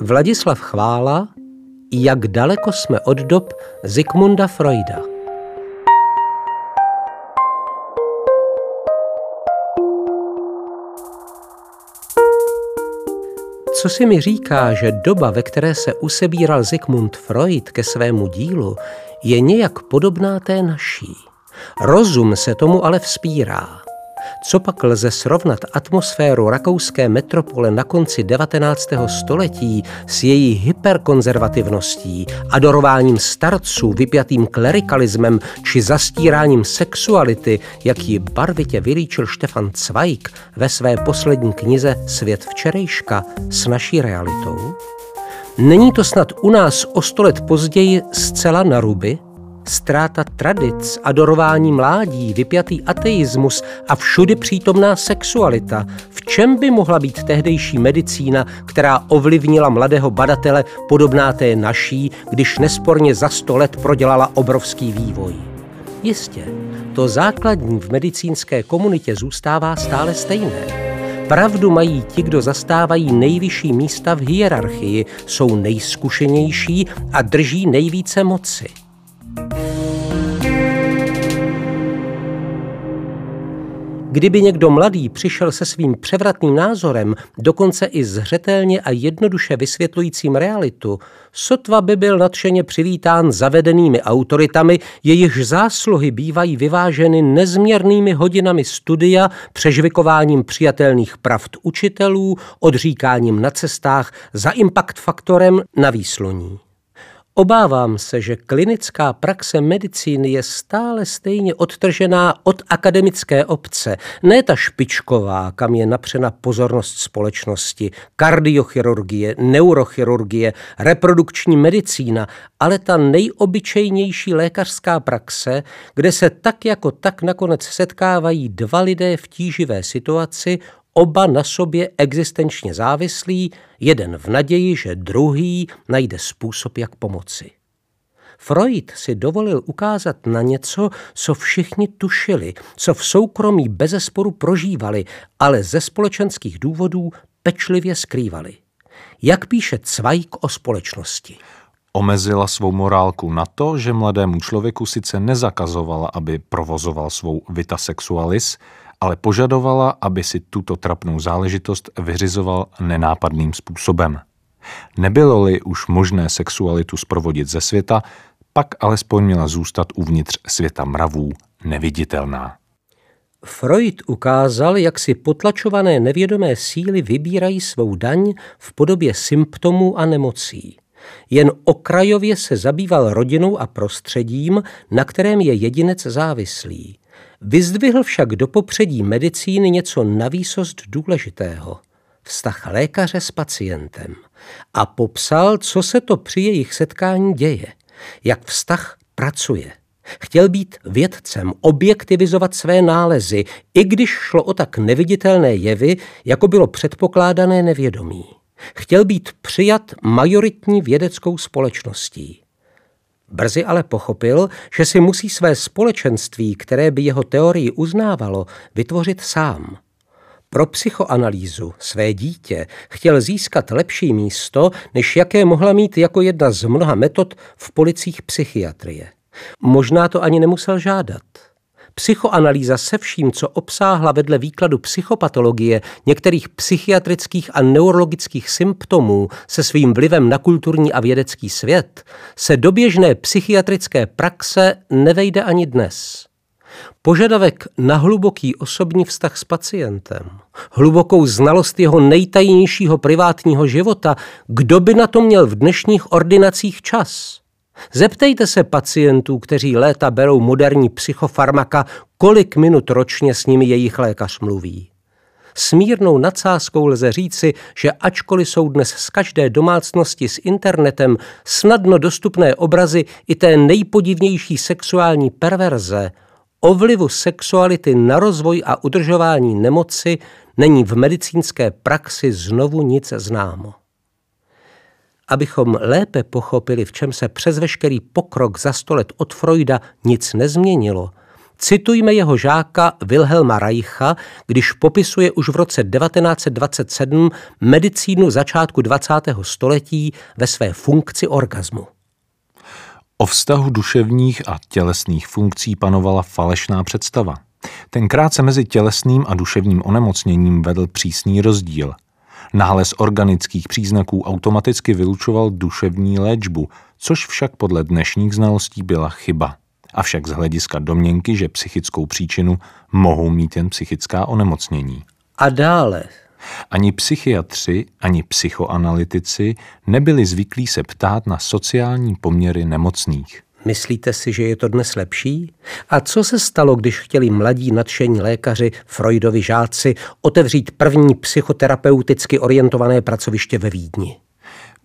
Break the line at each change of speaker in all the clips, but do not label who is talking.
Vladislav Chvála, jak daleko jsme od dob Zikmunda Freuda. Co si mi říká, že doba, ve které se usebíral Zikmund Freud ke svému dílu, je nějak podobná té naší. Rozum se tomu ale vzpírá. Co pak lze srovnat atmosféru rakouské metropole na konci 19. století s její hyperkonzervativností, adorováním starců, vypjatým klerikalismem či zastíráním sexuality, jak ji barvitě vylíčil Štefan Zweig ve své poslední knize Svět včerejška s naší realitou? Není to snad u nás o sto let později zcela na ruby? ztráta tradic, adorování mládí, vypjatý ateismus a všudy přítomná sexualita. V čem by mohla být tehdejší medicína, která ovlivnila mladého badatele podobná té naší, když nesporně za sto let prodělala obrovský vývoj? Jistě, to základní v medicínské komunitě zůstává stále stejné. Pravdu mají ti, kdo zastávají nejvyšší místa v hierarchii, jsou nejzkušenější a drží nejvíce moci. Kdyby někdo mladý přišel se svým převratným názorem, dokonce i zřetelně a jednoduše vysvětlujícím realitu, sotva by byl nadšeně přivítán zavedenými autoritami, jejichž zásluhy bývají vyváženy nezměrnými hodinami studia, přežvikováním přijatelných pravd učitelů, odříkáním na cestách za impact faktorem na výsloní. Obávám se, že klinická praxe medicíny je stále stejně odtržená od akademické obce, ne ta špičková, kam je napřena pozornost společnosti, kardiochirurgie, neurochirurgie, reprodukční medicína, ale ta nejobyčejnější lékařská praxe, kde se tak jako tak nakonec setkávají dva lidé v tíživé situaci, oba na sobě existenčně závislí, jeden v naději, že druhý najde způsob, jak pomoci. Freud si dovolil ukázat na něco, co všichni tušili, co v soukromí bezesporu prožívali, ale ze společenských důvodů pečlivě skrývali. Jak píše Cvajk o společnosti?
Omezila svou morálku na to, že mladému člověku sice nezakazovala, aby provozoval svou vita sexualis, ale požadovala, aby si tuto trapnou záležitost vyřizoval nenápadným způsobem. Nebylo-li už možné sexualitu sprovodit ze světa, pak alespoň měla zůstat uvnitř světa mravů neviditelná.
Freud ukázal, jak si potlačované nevědomé síly vybírají svou daň v podobě symptomů a nemocí. Jen okrajově se zabýval rodinou a prostředím, na kterém je jedinec závislý. Vyzdvihl však do popředí medicíny něco navýsost důležitého vztah lékaře s pacientem a popsal, co se to při jejich setkání děje, jak vztah pracuje. Chtěl být vědcem, objektivizovat své nálezy, i když šlo o tak neviditelné jevy, jako bylo předpokládané nevědomí. Chtěl být přijat majoritní vědeckou společností. Brzy ale pochopil, že si musí své společenství, které by jeho teorii uznávalo, vytvořit sám. Pro psychoanalýzu své dítě chtěl získat lepší místo, než jaké mohla mít jako jedna z mnoha metod v policích psychiatrie. Možná to ani nemusel žádat. Psychoanalýza se vším, co obsáhla vedle výkladu psychopatologie některých psychiatrických a neurologických symptomů se svým vlivem na kulturní a vědecký svět, se do běžné psychiatrické praxe nevejde ani dnes. Požadavek na hluboký osobní vztah s pacientem, hlubokou znalost jeho nejtajnějšího privátního života, kdo by na to měl v dnešních ordinacích čas? Zeptejte se pacientů, kteří léta berou moderní psychofarmaka, kolik minut ročně s nimi jejich lékař mluví. Smírnou nadsázkou lze říci, že ačkoliv jsou dnes z každé domácnosti s internetem snadno dostupné obrazy i té nejpodivnější sexuální perverze, o vlivu sexuality na rozvoj a udržování nemoci není v medicínské praxi znovu nic známo. Abychom lépe pochopili, v čem se přes veškerý pokrok za sto let od Freuda nic nezměnilo, Citujme jeho žáka Wilhelma Reicha, když popisuje už v roce 1927 medicínu začátku 20. století ve své funkci orgazmu.
O vztahu duševních a tělesných funkcí panovala falešná představa. Tenkrát se mezi tělesným a duševním onemocněním vedl přísný rozdíl. Nález organických příznaků automaticky vylučoval duševní léčbu, což však podle dnešních znalostí byla chyba. Avšak z hlediska domněnky, že psychickou příčinu mohou mít jen psychická onemocnění.
A dále
ani psychiatři, ani psychoanalytici nebyli zvyklí se ptát na sociální poměry nemocných.
Myslíte si, že je to dnes lepší? A co se stalo, když chtěli mladí nadšení lékaři, Freudovi žáci, otevřít první psychoterapeuticky orientované pracoviště ve Vídni?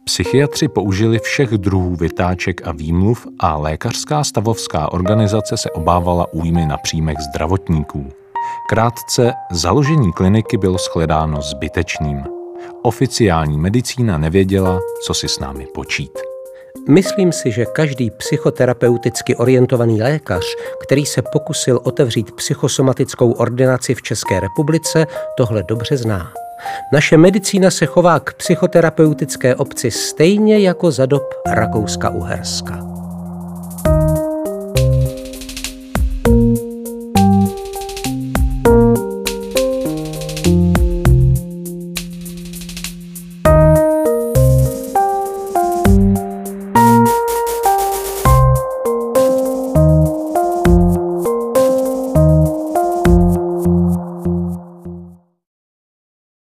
Psychiatři použili všech druhů vytáček a výmluv a lékařská stavovská organizace se obávala újmy na příjmech zdravotníků. Krátce, založení kliniky bylo shledáno zbytečným. Oficiální medicína nevěděla, co si s námi počít.
Myslím si, že každý psychoterapeuticky orientovaný lékař, který se pokusil otevřít psychosomatickou ordinaci v České republice, tohle dobře zná. Naše medicína se chová k psychoterapeutické obci stejně jako za dob Rakouska-Uherska.